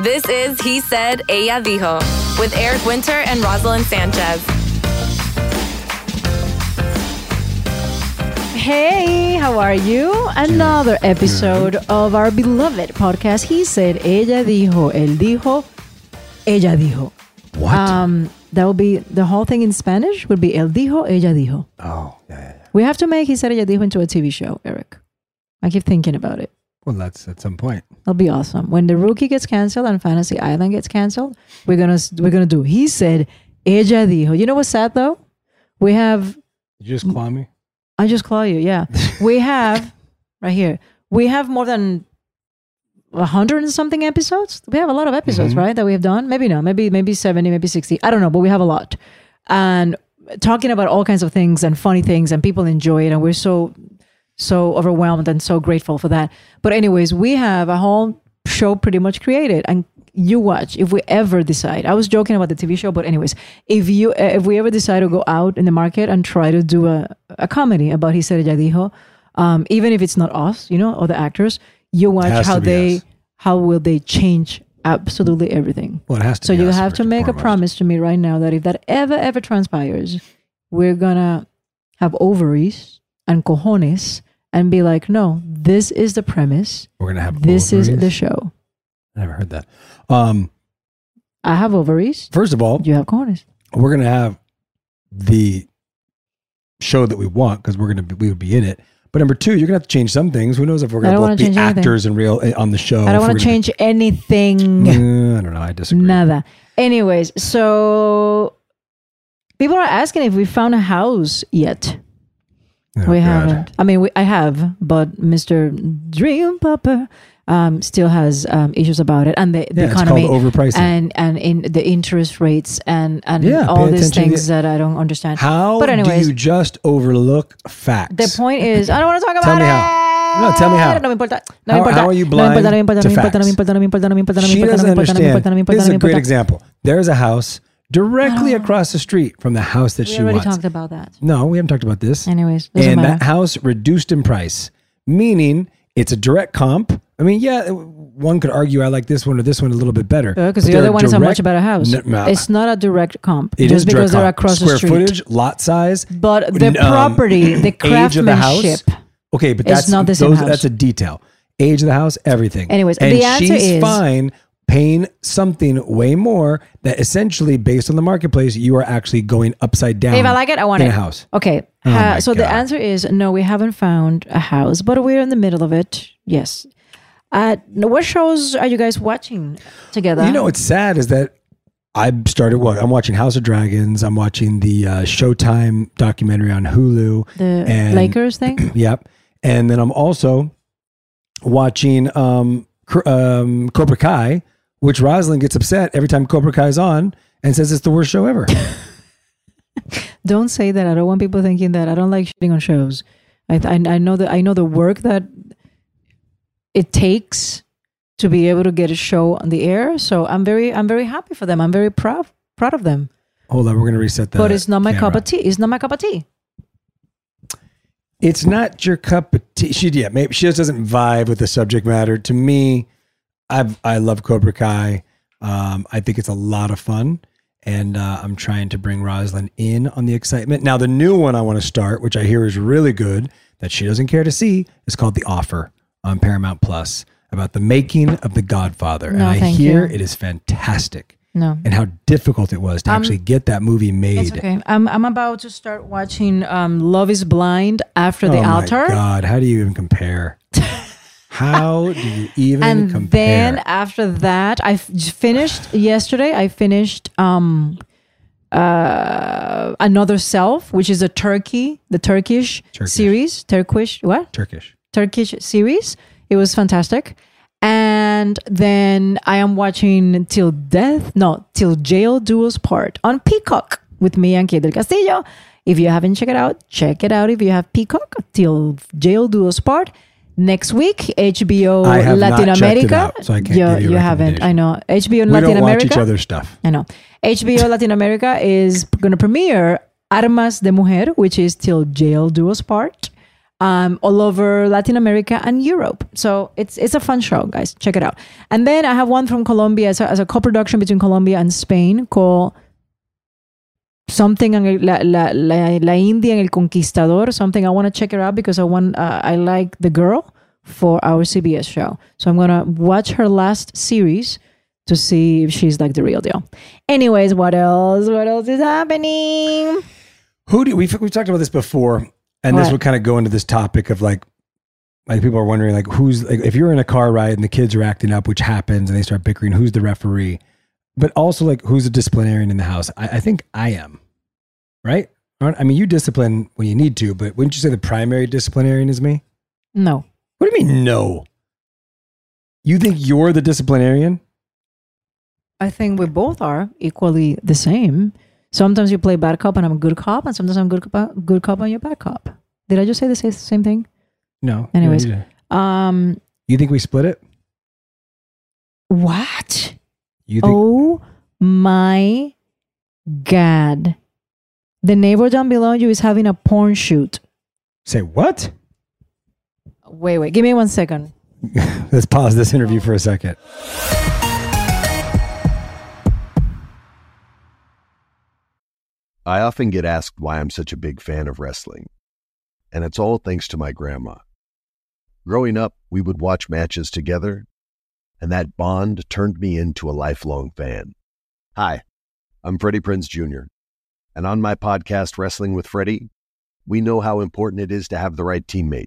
This is He Said, Ella Dijo with Eric Winter and Roselyn Sanchez. Hey, how are you? Another episode of our beloved podcast. He said, ella dijo, él dijo, ella dijo. What? Um, that would be the whole thing in Spanish would be él dijo, ella dijo. oh, yeah, yeah, yeah. We have to make he said ella dijo into a TV show, Eric. I keep thinking about it. Well, that's at some point. That'll be awesome. When the rookie gets canceled and Fantasy Island gets canceled, we're gonna we're gonna do. He said, ella dijo. You know what's sad though? We have you just claw me? I just claw you. Yeah, we have right here. We have more than a hundred and something episodes. We have a lot of episodes, Mhm. right? That we have done. Maybe no, maybe maybe seventy, maybe sixty. I don't know, but we have a lot, and talking about all kinds of things and funny things, and people enjoy it, and we're so so overwhelmed and so grateful for that. But anyways, we have a whole show pretty much created, and you watch if we ever decide. I was joking about the TV show, but anyways, if you if we ever decide to go out in the market and try to do a a comedy about He Said Dijo, um, even if it's not us, you know, or the actors, you watch how they us. how will they change absolutely everything. Well, it has to So you have to make a promise to me right now that if that ever ever transpires, we're gonna have ovaries and cojones and be like, no, this is the premise. We're gonna have This is the show. I never heard that. Um, I have ovaries. first of all, You have cojones. we're gonna have the show that we want because we're gonna be, we would be in it. But number two, you're gonna have to change some things. Who knows if we're gonna both be change anything. actors in real eh, on the show? I don't want to change anything. Be, Uh, I don't know. I disagree. Nada. Anyways, so people are asking if we found a house yet. Oh, we God. haven't. I mean, we, I have, but Mr. Dream Papa um, still has um, issues about it, and the, the Yeah, it's economy, called overpricing. and and in the interest rates, and and Yeah, all these things the- that I don't understand. How But anyways, do you just overlook facts? the point is, I don't want to talk Tell about me it. how. No, tell me how. No me importa. No How- me importa. how are you No me importa, no me blind importa, to no me importa, no me facts? importa, no me importa, no me importa, no me She importa, doesn't no me importa, no me understand. importa, no me importa, This is no me a great importa. example. There's a house directly across the street from the house that We she already wants. talked about that. No, we haven't talked about this. Anyways, doesn't and matter. that house reduced in price, meaning it's a direct comp. I mean, yeah, one could argue I like this one or this one a little bit better Because but the they're other one is a much better house. No, it's not a direct comp. it just is direct because they're comp. across Square the street. footage, lot size, But the um, property, the age of the house. craftsmanship. Okay, but that's not the same those, house. that's a detail. Age of the house, everything. Anyways, and the answer she's is- fine paying something way more that essentially, based on the marketplace, you are actually going upside down. If I like it, I want in it. a house. Okay. Oh my so the answer is no, we haven't found a house, but we're in the middle of it. Yes. Uh, what shows are you guys watching together? You know, what's sad is that I started what I'm watching House of Dragons. I'm watching the uh, Showtime documentary on Hulu. the and- Lakers thing. Yep. And then I'm also watching um, um, Cobra Kai, which Roselyn gets upset every time Cobra Kai is on and says it's the worst show ever. don't say that. I don't want people thinking that I don't like shitting on shows. I I, I know that I know the work that it takes to be able to get a show on the air. So I'm very I'm very happy for them. I'm very proud proud of them. Hold on, we're gonna reset that. but it's not my cup of tea. It's not my cup of tea. It's not your cup of tea. She yeah, maybe she just doesn't vibe with the subject matter. To me, I I love Cobra Kai. Um, I think it's a lot of fun, and uh, I'm trying to bring Roselyn in on the excitement. Now, the new one I want to start, which I hear is really good, that she doesn't care to see, is called The Offer on Paramount Plus about the making of The Godfather, and No, I thank hear you. it is fantastic, No. and how difficult it was to Um, actually get that movie made. Okay. I'm I'm about to start watching um, Love Is Blind after the oh altar. my God, how do you even compare? how do you even and compare? then after that I finished yesterday i finished um uh another self which is a turkey the turkish, Turkish. series. Turkish what? Turkish. turkish series. It was fantastic. And then i am watching till death no till jail do us part on peacock with me and Kate del castillo. If you haven't checked it out check it out. If you have peacock till jail do us part next week hbo I have not latin america out, so I can't you, you you haven't i know hbo We latin don't watch america each other's stuff. I know. HBO Latin America is going to premiere Armas de Mujer, which is till jail do us part, um, all over Latin America and Europe. So it's it's a fun show, guys. Check it out. And then I have one from Colombia as a, as a co-production between Colombia and Spain called something en el- la, la, la, la India en el Conquistador. Something I want to check it out because I want uh, I like the girl for our CBS show. So I'm gonna watch her last series to see if she's like the real deal. Anyways, what else? What else is happening? Who do we've we've talked about this before, and this would kind of go into this topic of like, like people are wondering like who's like if you're in a car ride and the kids are acting up, which happens, and they start bickering, who's the referee? But also like who's the disciplinarian in the house? I, I think I am, right? I mean, you discipline when you need to, but wouldn't you say the primary disciplinarian is me? No. What do you mean no? You think you're the disciplinarian? I think we both are equally the same. Sometimes you play bad cop and I'm a good cop, and sometimes I'm good cop, good cop and you're bad cop. Did I just say the same thing? No. Anyways. you, Um, you think we split it? what? You think? Oh my god! The neighbor down below you is having a porn shoot. Say what? Wait, wait, give me one second. Let's pause this interview for a second. I often get asked why I'm such a big fan of wrestling, and it's all thanks to my grandma. Growing up, we would watch matches together, and that bond turned me into a lifelong fan. Hi, I'm Freddie Prinze Jr., and on my podcast, Wrestling with Freddie, we know how important it is to have the right teammate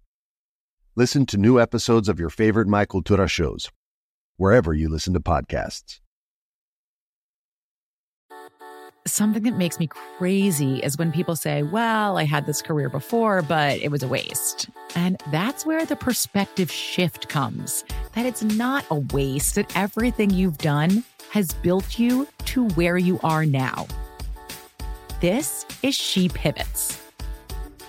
Listen to new episodes of your favorite My Cultura shows, wherever you listen to podcasts. Something that makes me crazy is when people say, Well, I had this career before, but it was a waste. And that's where the perspective shift comes that it's not a waste, that everything you've done has built you to where you are now. This is She Pivots,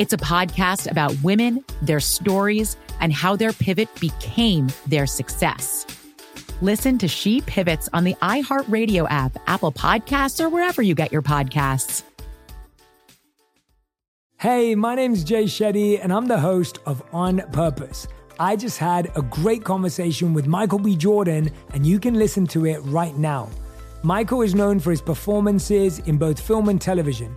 It's a podcast about women, their stories, and how their pivot became their success. Listen to She Pivots on the iHeartRadio app, Apple Podcasts, or wherever you get your podcasts. Hey, my name's Jay Shetty, and I'm the host of On Purpose. I just had a great conversation with Michael B. Jordan, and you can listen to it right now. Michael is known for his performances in both film and television.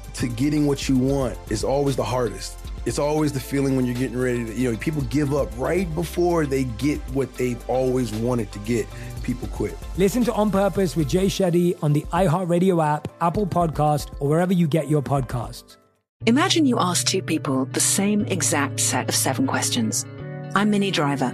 to getting what you want is always the hardest. It's always the feeling when you're getting ready to, you know, people give up right before they get what they've always wanted to get. People quit. Listen to On Purpose with Jay Shetty on the iHeartRadio app, Apple Podcast, or wherever you get your podcasts. Imagine you ask two people the same exact set of seven questions. I'm Minnie Driver,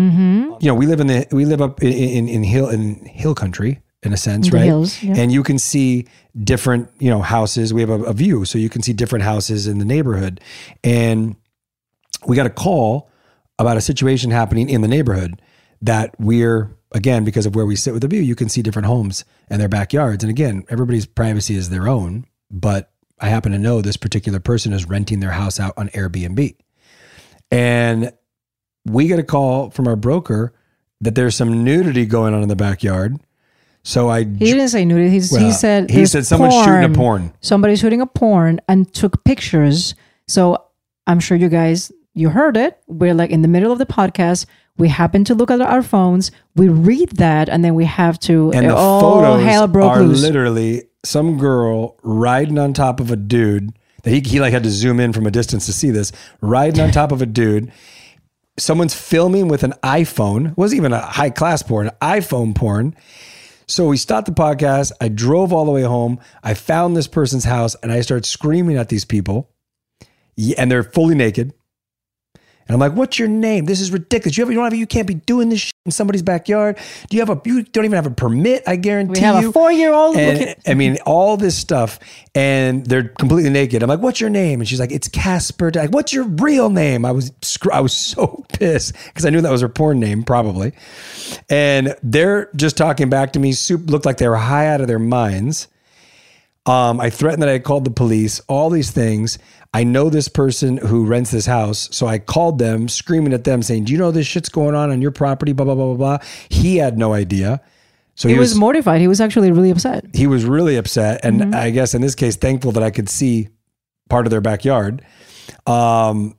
Mm-hmm. You know, we live in the we live up in in, in hill in hill country in a sense, The right? hills, yeah. And you can see different, you know, houses. We have a, a view, so you can see different houses in the neighborhood. And we got a call about a situation happening in the neighborhood that we're again because of where we sit with the view, you can see different homes and their backyards. And again, everybody's privacy is their own, but I happen to know this particular person is renting their house out on Airbnb. And we get a call from our broker that there's some nudity going on in the backyard. So I He didn't say nudity. He's, he Well, said he said someone's shooting a porn. Somebody's shooting a porn and took pictures. So I'm sure you guys you heard it. We're like in the middle of the podcast. We happen to look at our phones. We read that, and then we have to. and the all photos hell broke are loose. literally some girl riding on top of a dude that he, he like had to zoom in from a distance to see this, riding on top of a dude. Someone's filming with an iPhone. It wasn't even a high class porn, iPhone porn. So we stopped the podcast. I drove all the way home. I found this person's house and I started screaming at these people. And they're fully naked. And I'm like, "What's your name? This is ridiculous. You have you don't have you can't be doing this shit in somebody's backyard. Do you have a you don't even have a permit? I guarantee you." We have you." a four year old. And, I mean, all this stuff, and they're completely naked. I'm like, "What's your name?" And she's like, "It's Casper." Like, "What's your real name?" I was I was so pissed because I knew that was her porn name, probably. And they're just talking back to me. Soup looked like they were high out of their minds. Um, I threatened that I called the police. All these things. I know this person who rents this house, so I called them, screaming at them, saying, "Do you know this shit's going on on your property?" Blah blah blah blah blah. He had no idea. So he, was, mortified. He was actually really upset. he was really upset and Mhm. i guess in this case thankful that i could see part of their backyard um,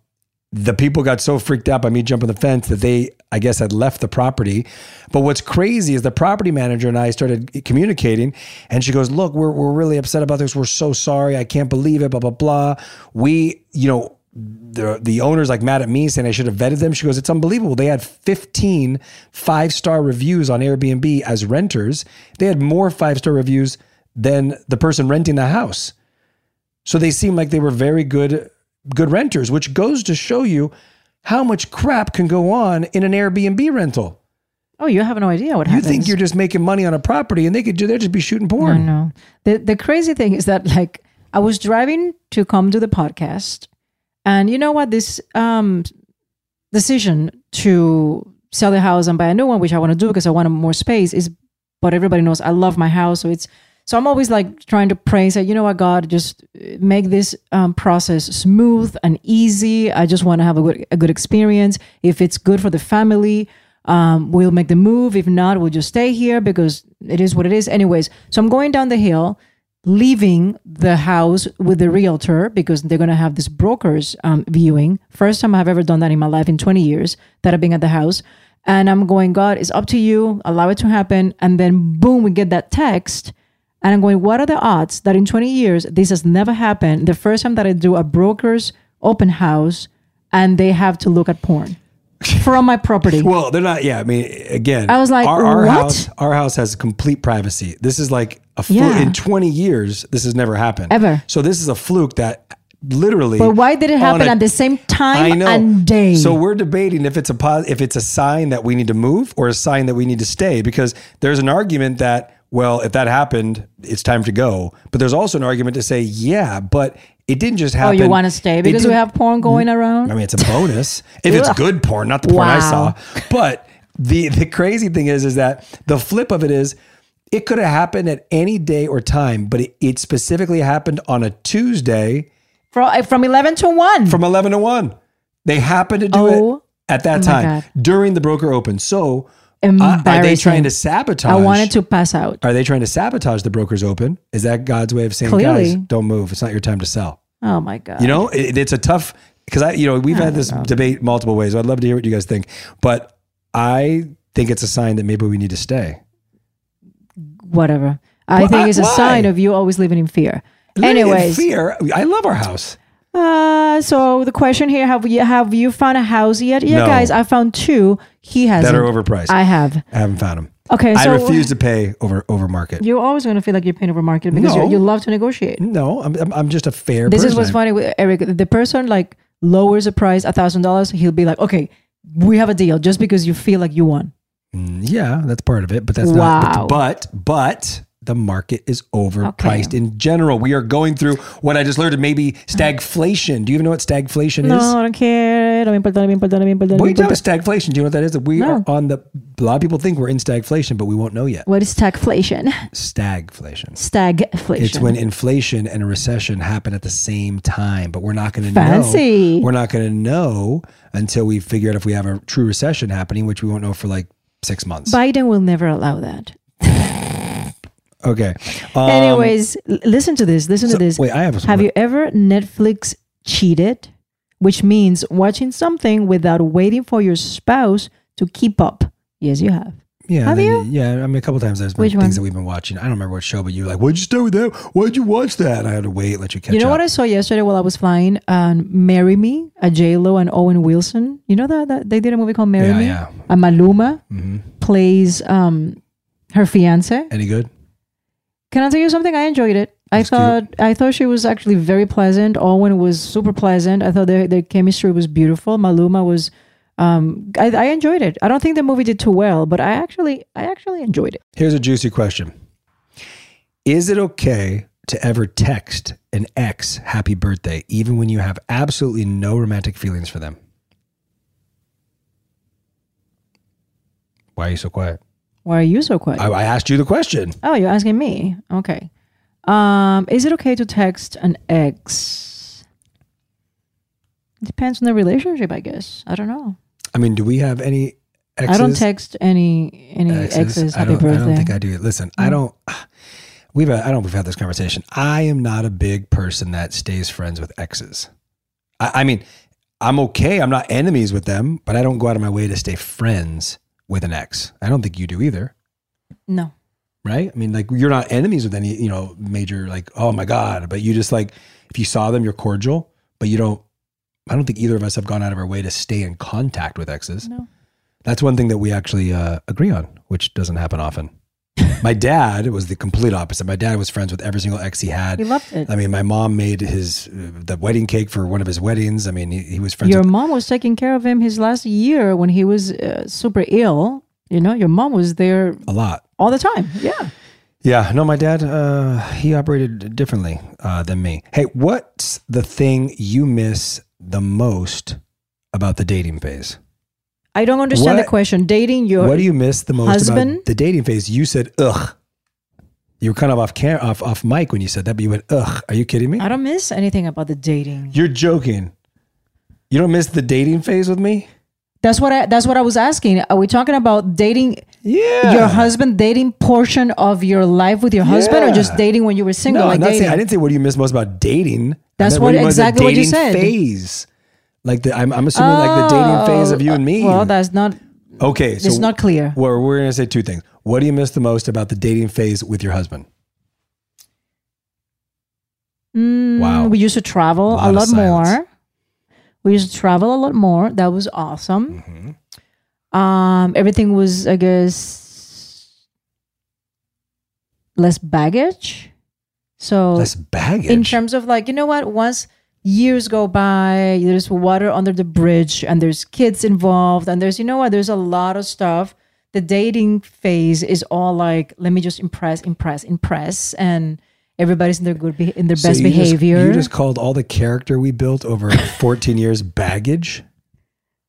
the people got so freaked out by me jumping the fence that they i guess had left the property but what's crazy is the property manager and i started communicating and she goes look we're, we're really upset about this we're so sorry i can't believe it blah blah blah we you know the the owner's like mad at me saying I should have vetted them. She goes, it's unbelievable. They had 15 five star reviews on Airbnb as renters. They had more five star reviews than the person renting the house. So they seem like they were very good good renters, which goes to show you how much crap can go on in an Airbnb rental. Oh, you have no idea what You happens. You think you're just making money on a property and they could do they'd just be shooting porn. No, no. The the crazy thing is that like I was driving to come to the podcast, and you know what? This um decision to sell the house and buy a new one, which I want to do because I want more space, is. But everybody knows I love my house, so it's. So I'm always like trying to pray, say, you know what, God, just make this um, process smooth and easy. I just want to have a good a good experience. If it's good for the family, um, we'll make the move. If not, we'll just stay here because it is what it is. Anyways, so I'm going down the hill, leaving the house with the realtor because they're going to have this broker's um, viewing. First time I've ever done that in my life in 20 years that I've been at the house. And I'm going, God, it's up to you. Allow it to happen. And then boom, we get that text. And I'm going, what are the odds that in 20 years this has never happened? The first time that I do a broker's open house and they have to look at porn from my property. Well, they're not. Yeah, I mean, again, I was like, our, our what? house, our house has complete privacy. This is like a fluke. Yeah. In twenty years, this has never happened Ever. So this is a fluke that literally. But why did it happen a- at the same time and day? So we're debating if it's a if it's a sign that we need to move or a sign that we need to stay because there's an argument that well, if that happened, it's time to go. But there's also an argument to say, yeah, but it didn't just happen. oh, you want to stay because we have porn going around? I mean, it's a bonus if it's good porn, not the porn I saw. But the the crazy thing is, is that the flip of it is, it could have happened at any day or time, but it, it specifically happened on a Tuesday From, uh, from 11 to 1. from eleven to one. They happened to do Oh it at that time God. during the broker open. So uh, are they trying to sabotage? I wanted to pass out. Are they trying to sabotage the brokers open? Is that God's way of saying, Clearly. guys, don't move. It's not your time to sell. Oh my God. You know, it, it's a tough because I, you know, we've had this debate multiple ways. I'd love to hear what you guys think, but I think it's a sign that maybe we need to stay. Whatever. I Why- think it's a why? sign of you always living in fear. Living in Anyways, fear. I love our house. Uh, so the question here: Have you have you found a house yet? Yeah, No. guys, I found two. He has That are overpriced. I have. I haven't found them. Okay, so I so refuse to pay over over market. You're always going to feel like you're paying over market because No. you you love to negotiate. No, I'm I'm, I'm just a fair. This is what's funny with Eric. The person like lowers the price a thousand dollars. He'll be like, "Okay, we have a deal," just because you feel like you won. Mm, Yeah, that's part of it, but that's Wow. not. But but the market is overpriced in general. We are going through what I just learned. Maybe stagflation. Do you even know what stagflation No, is? No, I don't care. No me importa, no me importa, no me importa. Wait, no, importa. stagflation. Do you know what that is? That we No. are on the. A lot of people think we're in stagflation, but we won't know yet. What is stagflation? Stagflation. Stagflation. It's when inflation and a recession happen at the same time, but we're not going to Fancy. know. We're not going to know until we figure out if we have a true recession happening, which we won't know for like six months. Biden will never allow that. Okay. Um, Anyways, listen to this. Listen so- to this. wait, I have a- Have you ever Netflix cheated? Which means watching something without waiting for your spouse to keep up. Yes, you have. Yeah, Have then you? Yeah, I mean, a couple times there's been Which things one? that we've been watching. I don't remember what show, but you were like, "Why'd you start with that? Why'd you watch that?" And I had to wait, let you catch you know up. what I saw yesterday while I was flying? Um, "Marry Me," a J Lo and Owen Wilson. You know that, that they did a movie called "Marry Yeah, Me." yeah. And Maluma Mhm. plays um, her fiance. Any good? Can I tell you something? I enjoyed it. I thought I thought she was actually very pleasant. Owen was super pleasant. I thought their their chemistry was beautiful. Maluma was. Um, I, I enjoyed it. I don't think the movie did too well, but I actually I actually enjoyed it. Here's a juicy question: Is it okay to ever text an ex "Happy Birthday" even when you have absolutely no romantic feelings for them? Why are you so quiet? Why are you so quiet? I, I asked you the question. Oh, you're asking me. Okay. Um, is it okay to text an ex? Depends on the relationship, I guess. I don't know. I mean, do we have any? Exes? I don't text any any exes, I happy don't, birthday. I don't think I do. Listen, I don't. We've I don't. know if We've had this conversation. I am not a big person that stays friends with exes. I, I mean, I'm okay. I'm not enemies with them, but I don't go out of my way to stay friends with an ex. I don't think you do either, No. right? I mean, like you're not enemies with any you know major like oh my god, but you just like if you saw them, you're cordial, but you don't. I don't think either of us have gone out of our way to stay in contact with exes. No. That's one thing that we actually uh, agree on, which doesn't happen often. my dad was the complete opposite. My dad was friends with every single ex he had. He loved it. I mean, my mom made his uh, the wedding cake for one of his weddings. I mean, he, he was friends Your with mom was taking care of him his last year when he was uh, super ill. You know, your mom was there a lot. all the time. Yeah. Yeah, no, my dad, uh, he operated differently uh, than me. Hey, what's the thing you miss the most about the dating phase? I don't understand What- the question. Dating your what do you miss the most husband? about the dating phase? You said ugh. You were kind of off cam- off off mic when you said that, but you went ugh. Are you kidding me? I don't miss anything about the dating. You're joking. You don't miss the dating phase with me? That's what I that's what I was asking. Are we talking about dating Yeah. your husband dating portion of your life with your husband or just dating when you were single no, like I'm not dating? saying, I didn't say what do you miss most about dating. That's what- you miss exactly what you said. Phase, like the I'm, I'm assuming like the dating phase of you and me. Oh, Well, that's not okay, so it's not clear. Well, we're gonna say two things. What do you miss the most about the dating phase with your husband? Mm, Wow. We used to travel Lot a lot more. We used to travel a lot more. That was awesome. Mm-hmm. Um, everything was, I guess, less baggage. So Less baggage. in terms of like, you know what? Once years go by, there's water under the bridge, and there's kids involved, and there's, you know what? There's a lot of stuff. The dating phase is all like, let me just impress, impress, impress, and everybody's in their good, be- in their So best you just- behavior. you just called all the character we built over 14 years baggage.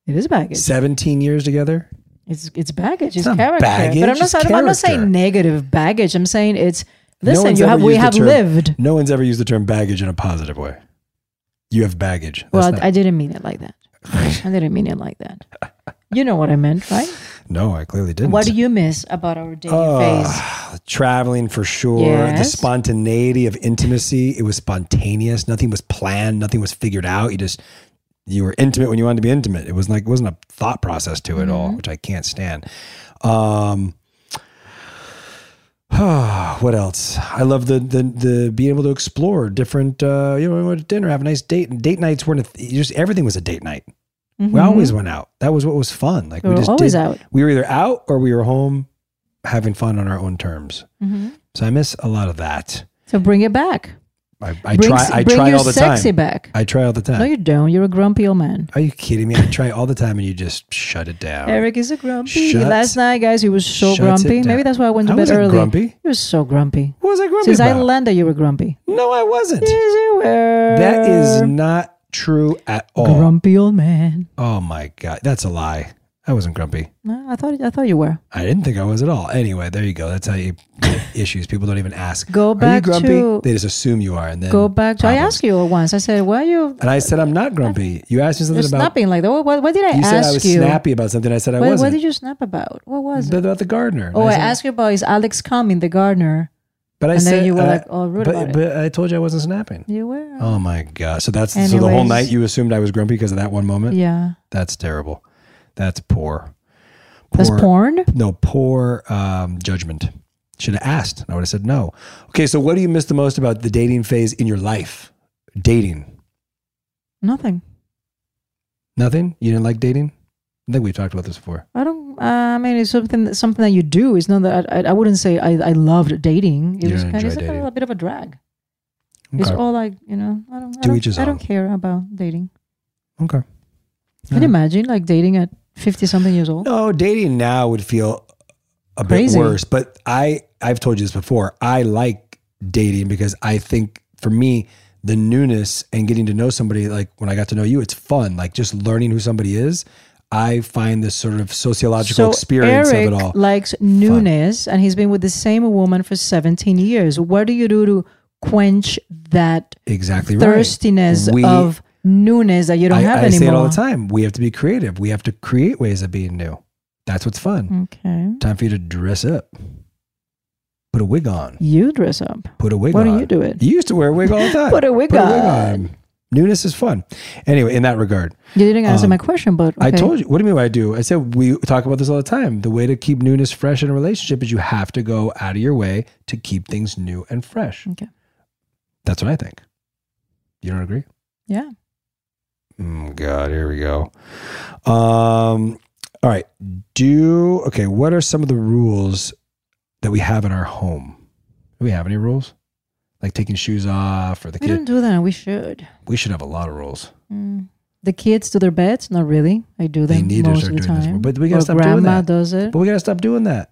It is baggage. 17 years together. It's it's baggage. It's, It's character. baggage, but I'm not. I'm not saying negative baggage. I'm saying it's. No Listen, one's you have. We have term- lived. No one's ever used the term baggage in a positive way. You have baggage. That's Well, not- I didn't mean it like that. I didn't mean it like that. You know what I meant, right? no, I clearly didn't. What do you miss about our dating Oh, phase? traveling for sure. The spontaneity of intimacy. It was spontaneous. Nothing was planned. Nothing was figured out. You just you were intimate when you wanted to be intimate. It was like it wasn't a thought process to it all, Mm-hmm. which I can't stand. Um, what else? I love the the the being able to explore different. Uh, you know, we went to dinner, have a nice date. And date nights weren't a th- just everything was a date night. We Mhm. always went out. That was what was fun. Like We were just always did- out. We were either out or we were home, having fun on our own terms. Mhm. So I miss a lot of that. So bring it back. I, I Bring- try. I bring try your all the sexy time. back. I try all the time. No, you don't. You're a grumpy old man. Are you kidding me? I try all the time, and you just shut it down. Eric is a grumpy. Shuts- Last night, guys, he was so grumpy. Maybe that's why I went to I bed early. grumpy. He was so grumpy. What was I grumpy Since I about? landed, you were grumpy. No, I wasn't. Yes, you were. That is not true at all. grumpy old man. Oh my god, that's a lie. I wasn't grumpy. No, I thought I thought you were. I didn't think I was at all. Anyway, there you go. That's how you get issues. People don't even ask. Go Are you back grumpy? to- They just assume you are, and then Go back to. I asked you once. I said, "Why are you?" And I said I'm not grumpy. You asked me something about. snapping like. What, what, what did I ask you ask said I was you? snappy about something. I said I what, wasn't. what did you snap about? What was it? about the gardener. Oh, And I asked you about is Alex coming, the gardener. But I and said then you were I- like, "Oh, rude but, about it." but I told you I wasn't snapping. You were. Oh my god! So that's so the whole night you assumed I was grumpy because of that one moment. Yeah. That's terrible. That's poor. That's porn? No, poor um, judgment. Should have asked. I would have said no. Okay, so what do you miss the most about the dating phase in your life? Dating. Nothing. Nothing? You didn't like dating? I think we've talked about this before. I don't. Uh, I mean, it's something that, something that you do. It's not that I, I, I wouldn't say I, I loved dating. It You was kind of enjoy it's like dating. a, bit of a drag. It's all like you know. I don't. I don't, I don't care about dating. Okay. Can you imagine like dating at fifty something years old? No, dating now would feel a Crazy. bit worse. But I, I've told you this before. I like dating because I think for me, the newness and getting to know somebody, like when I got to know you, it's fun. Like just learning who somebody is. I find this sort of sociological experience Eric of it all. likes newness, and he's been with the same woman for seventeen years. What do you do to quench that Exactly right. thirstiness We- of newness that you don't I, have I anymore? say it all the time. We have to be creative. We have to create ways of being new. That's what's fun. Okay. Time for you to dress up. Put a wig on. You dress up. Put a wig Why on. don't you do it? You used to wear a wig all the time. Put a wig on. Newness is fun. Anyway, in that regard, You didn't answer Um, my question, but I told you. What do you mean? What I do? I said we talk about this all the time. The way to keep newness fresh in a relationship is you have to go out of your way to keep things new and fresh. Okay. That's what I think. You don't agree? Yeah. Mm, God, here we go. Um, all right. Do okay. What are some of the rules that we have in our home? Do we have any rules? Like taking shoes off for the kids. We don't do that. We should. We should have a lot of rules. Mm. The kids do their beds? Not really. I do They them need most of the doing this time. But we gotta Or stop doing grandma that. does it. But we gotta stop doing that.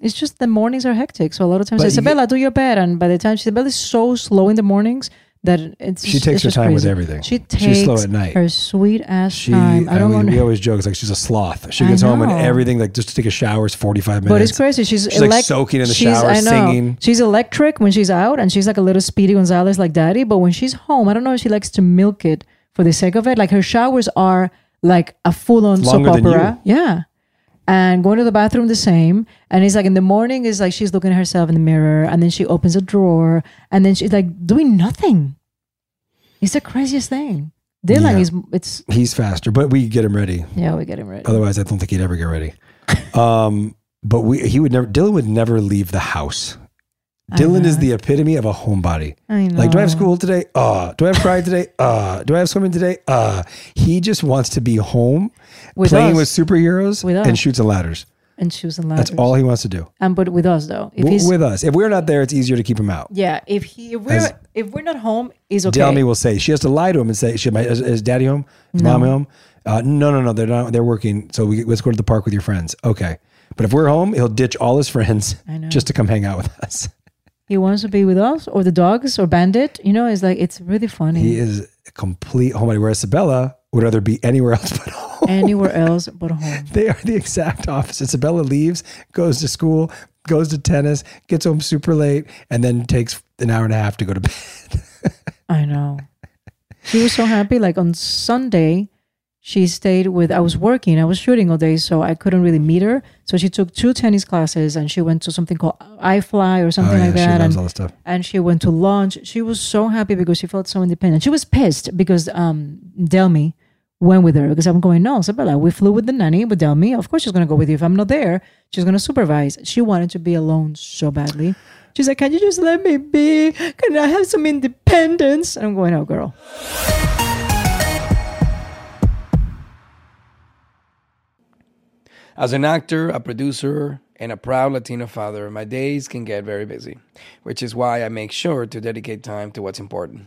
It's just the mornings are hectic. So a lot of times But I you do your bed. And by the time she, Bella's so slow in the mornings that it's She just- takes her time with everything. She takes She's slow at night. her sweet ass She, time. I I don't we, want we always joke. It's like she's a sloth. She gets home and everything like just to take a shower is forty five minutes. But it's crazy. She's, she's like soaking in the she's- shower, I know. singing. She's electric when she's out, and she's like a little Speedy Gonzalez, like daddy. But when she's home, I don't know if she likes to milk it for the sake of it. Like her showers are like a full on soap opera. Yeah. And going to the bathroom the same. And it's like in the morning is like she's looking at herself in the mirror, and then she opens a drawer, and then she's like doing nothing. It's the craziest thing. Dylan Yeah. is it's He's faster, but we get him ready. yeah, we get him ready. Otherwise, I don't think he'd ever get ready. um, but we he would never. Dylan would never leave the house. Dylan is the epitome of a homebody. I Like, do I have school today? Uh, do I have pride today? Uh, do I have swimming today? Uh, he just wants to be home, With playing us. with superheroes With and Chutes and Ladders. and Chutes and Ladders. That's all he wants to do. And but with us though, if he's with us, if we're not there, it's easier to keep him out. yeah, if he if we're As- if we're not home, is okay. Delmy will say she has to lie to him and say, "She, my, is, is daddy home? Is No. mom home? Uh, no, no, no, they're not. They're working. So we, let's go to the park with your friends. Okay, but if we're home, he'll ditch all his friends I know. just to come hang out with us. he wants to be with us or the dogs or Bandit. You know, it's like it's really funny. He is a complete homebody. Whereas Sabella would rather be anywhere else but home. Anywhere else but home. They are the exact opposite. Isabella leaves, goes to school, goes to tennis, gets home super late, and then takes an hour and a half to go to bed. I know. She was so happy. Like on Sunday, she stayed with. I was working. I was shooting all day, so I couldn't really meet her. So she took two tennis classes, and she went to something called iFly or something Oh, yeah, like she that. loves and, all this stuff. and she went to lunch. She was so happy because she felt so independent. She was pissed because um Delmy went with her because I'm going, no, Isabella, we flew with the nanny with Delmy. Of course she's gonna go with you. If I'm not there, she's gonna supervise. She wanted to be alone so badly. She's like, Can you just let me be? Can I have some independence? And I'm going, Oh girl. As an actor, a producer, and a proud Latino father, my days can get very busy, which is why I make sure to dedicate time to what's important,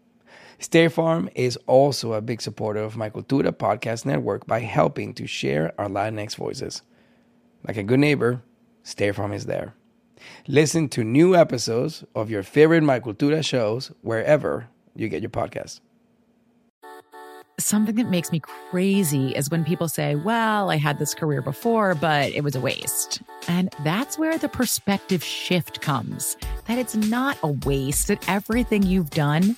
State Farm is also a big supporter of my Cultura podcast network by helping to share our Latinx voices. Like a good neighbor, State Farm is there. Listen to new episodes of your favorite My Cultura shows wherever you get your podcasts. something that makes me crazy is when people say, Well, I had this career before, but it was a waste. And that's where the perspective shift comes that it's not a waste, that everything you've done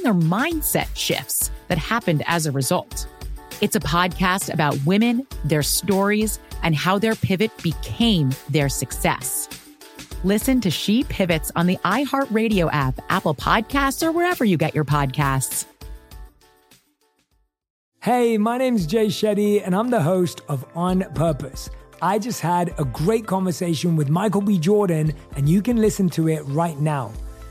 and their mindset shifts that happened as a result. It's a podcast about women, their stories, and how their pivot became their success. Listen to She Pivots on the iHeartRadio app, Apple Podcasts, or wherever you get your podcasts. Hey, my name's Jay Shetty, and I'm the host of On Purpose. I just had a great conversation with Michael B. Jordan, and you can listen to it right now.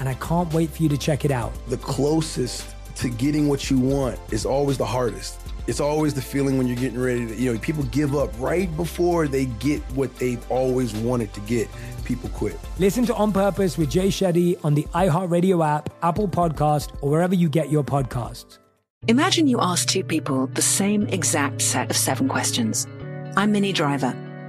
and I can't wait for you to check it out. The closest to getting what you want is always the hardest. It's always the feeling when you're getting ready to, you know, people give up right before they get what they've always wanted to get. People quit. Listen to On Purpose with Jay Shetty on the iHeartRadio app, Apple Podcast, or wherever you get your podcasts. Imagine you ask two people the same exact set of seven questions. I'm Minnie Driver,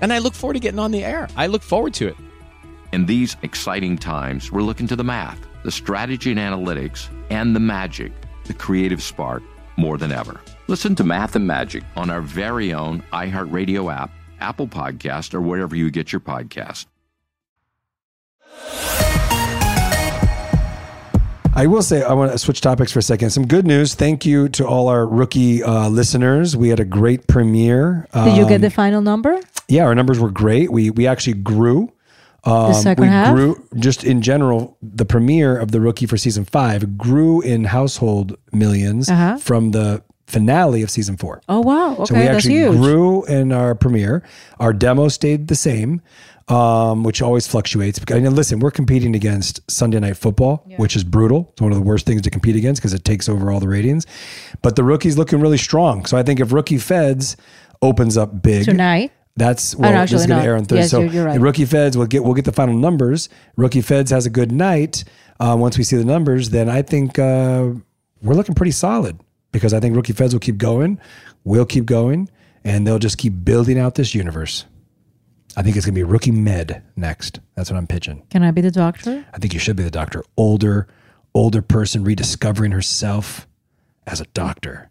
and I look forward to getting on the air. I look forward to it. In these exciting times, we're looking to the math, the strategy and analytics, and the magic, the creative spark, more than ever. Listen to Math and Magic on our very own iHeartRadio app, Apple Podcast, or wherever you get your podcast. I will say, I want to switch topics for a second. Some good news. Thank you to all our rookie uh, listeners. We had a great premiere. Did you get Um, the final number? Yeah, our numbers were great. We we actually grew. Um, second we half? grew just in general. The premiere of the rookie for season five grew in household 1000000s Uh-huh. from the finale of season four. Oh wow! Okay, so we that's actually huge. grew in our premiere. Our demo stayed the same, um, which always fluctuates. Because, I mean, listen, we're competing against Sunday Night Football, which is brutal. It's one of the worst things to compete against because it takes over all the ratings. But the rookie's looking really strong. So I think if Rookie Feds opens up big Tonight? That's Oh, well, this is going to air on Thursday. Yes, so you're- you're right. Rookie Feds, we'll get we'll get the final numbers. Rookie Feds has a good night. Uh, once we see the numbers, then I think uh, we're looking pretty solid because I think Rookie Feds will keep going. We'll keep going, and they'll just keep building out this universe. I think it's going to be Rookie Med next. That's what I'm pitching. Can I be the doctor? I think you should be the doctor. Older, older person rediscovering herself as a doctor.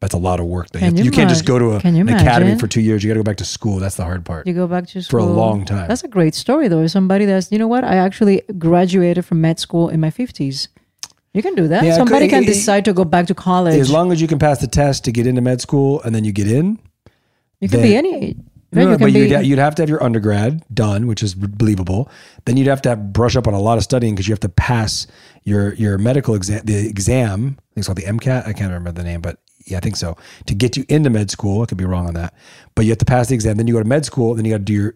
That's a lot of work. That you, Can you you can't just go to a, can you an academy for two years. You got to go back to school. That's the hard part. You go back to school For a long time. That's a great story, though. Somebody that's you know what? I actually graduated from med school in my fifties. You can do that. Yeah, Somebody could- can it- decide to go back to college. As long as you can pass the test to get into med school and then you get in, you can be any age. No, Right? no, you but you'd, you'd have to have your undergrad done, which is believable. Then you'd have to have, brush up on a lot of studying because you have to pass your your medical exam. The exam, I think it's called the MCAT. I can't remember the name, but yeah, I think so. To get you into med school, I could be wrong on that, but you have to pass the exam. Then you go to med school. Then you got to do your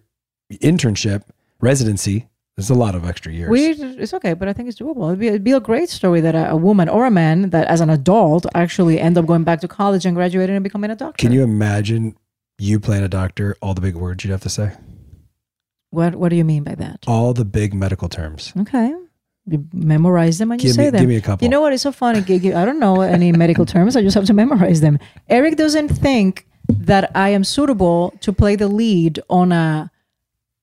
internship, residency. There's a lot of extra years. we, it's okay, but I think it's doable. It'd be, it'd be a great story that a, a woman or a man that, as an adult, actually end up going back to college and graduating and becoming a doctor. Can you imagine you playing a doctor? All the big words you'd have to say, What What do you mean by that? all the big medical terms. Okay. You memorize them and you say me- them. give me a couple. You know what? It's so funny. I don't know any medical terms. I just have to memorize them. Eric doesn't think that I am suitable to play the lead on a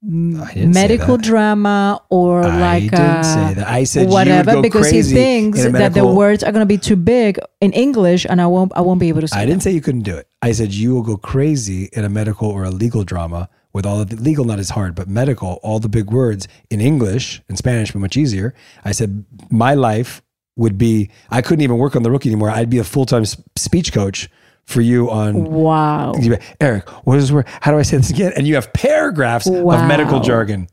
medical drama or I like didn't a say that. I said whatever go because he thinks in a that the words are going to be too big in English and I won't I won't be able to say I didn't say you couldn't do it. I said you will go crazy in a medical or a legal drama with all of the legal not as hard, but medical, all the big words in English and Spanish, but much easier. I said my life would be I couldn't even work on the rookie anymore. I'd be a full time speech coach for you on Wow. Eric, what is word? How do I say this again? And you have paragraphs of medical jargon.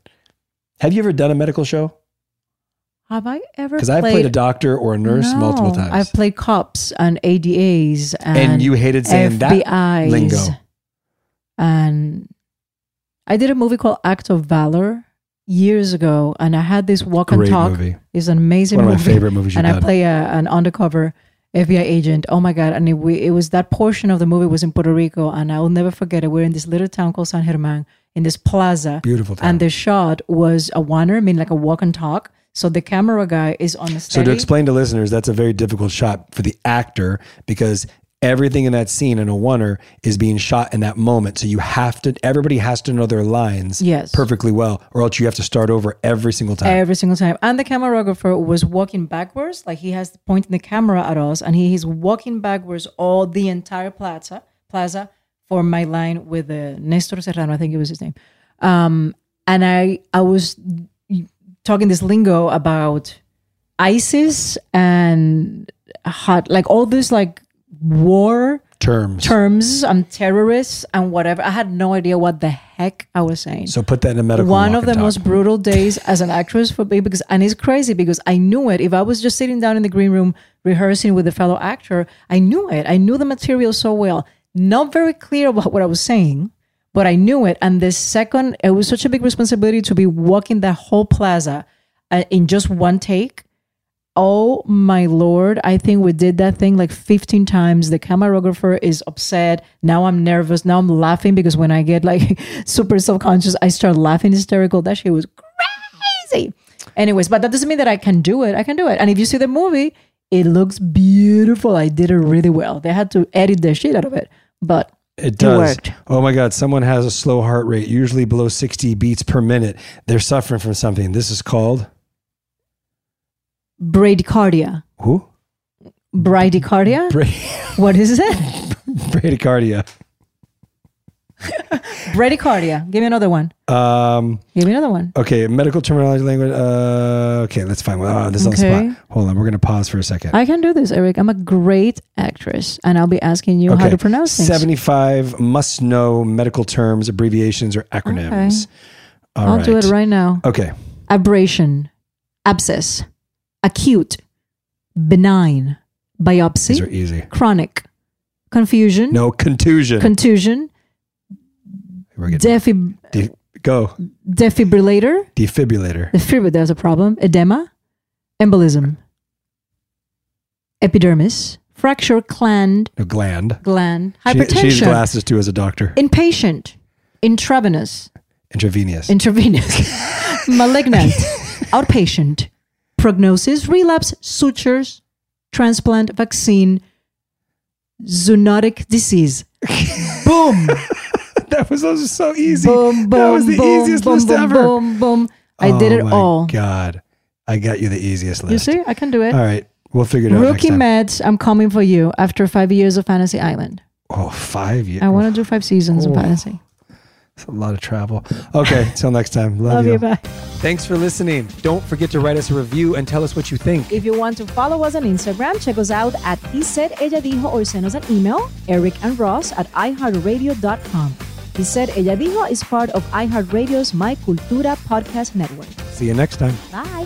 Have you ever done a medical show? Have I ever Because I've played a doctor or a nurse multiple times. I've played cops and ADAs and, And you hated saying that FBIs lingo. And I did a movie called Act of Valor years ago, and I had this walk Great and talk. movie. It's an amazing One of my movie. favorite movies you've And I done. play a, an undercover FBI agent. Oh my god! And it, we, it was that portion of the movie was in Puerto Rico, and I will never forget it. We're in this little town called San German in this plaza. Beautiful town. And the shot was a oneer, mean like a walk and talk. So the camera guy is on the So to explain to listeners, that's a very difficult shot for the actor because everything in that scene in a oneer is being shot in that moment. So you have to, everybody has to know their lines Yes. perfectly well, or else you have to start over every single time. Every single time. And the camerographer was walking backwards, like he has pointing the camera at us, and he is walking backwards all the entire plaza plaza for my line with uh, Nestor Serrano, I think it was his name. Um, and I I was talking this lingo about ISIS and hot like all this like war Terms. terms and terrorists and whatever. I had no idea what the heck I was saying So put that in a medical one of the talk. most brutal days as an actress for me because and it's crazy because I knew it. If I was just sitting down in the green room rehearsing with a fellow actor, I knew it. I knew the material so well. Not very clear about what I was saying, but I knew it. And the second, it was such a big responsibility to be walking that whole plaza uh, in just one take. Oh my lord! I think we did that thing like 15 times. The camerographer is upset. Now I'm nervous. Now I'm laughing because when I get like super self conscious, I start laughing hysterical. That shit was crazy. Anyways, but that doesn't mean that I can do it. I can do it. And if you see the movie, it looks beautiful. I did it really well. They had to edit the shit out of it, but It does. worked. Oh my God. Someone has a slow heart rate, usually below 60 beats per minute. They're suffering from something. This is called bradycardia. who? Bradycardia? Bra- what is it? bradycardia. bradycardia. Give me another one. Um, Give me another one. okay. Medical terminology language. Uh, okay. Let's find one. Oh, this is on the spot. Hold on. We're going to pause for a second. I can do this, Eric. I'm a great actress, and I'll be asking you how to pronounce things. 75 must know medical terms, abbreviations, or acronyms. All I'll do it right now. Okay. Abrasion, abscess, acute, benign, biopsy, These are easy. chronic, confusion, No contusion. contusion, We're getting defib- de- go. defibrillator, Defibrillator. defibrillator, there's a problem, edema, embolism, epidermis, fracture gland, No gland. gland, She, she needs glasses too as a doctor. inpatient, intravenous, Intravenous. intravenous, malignant, outpatient, prognosis, relapse, sutures, transplant, vaccine, zoonotic disease. boom, that was are so easy. boom, boom, that was the boom, easiest boom, list boom, ever. boom, boom. I did Oh it my all. God, I got you the easiest list. You see, I can do it. All right, We'll figure it out. Rookie. Mets, I'm coming for you after five years of Fantasy Island. Oh, five years. I want to do five seasons of Oh. Fantasy. It's a lot of travel. Okay, till next time. Love, Love you. you. Bye. Thanks for listening. Don't forget to write us a review and tell us what you think. If you want to follow us on Instagram, check us out at He Said Ella Dijo or send us an email, Eric and Ross at iHeartRadio.com. He Said Ella Dijo is part of iHeartRadio's My Cultura podcast network. See you next time. Bye.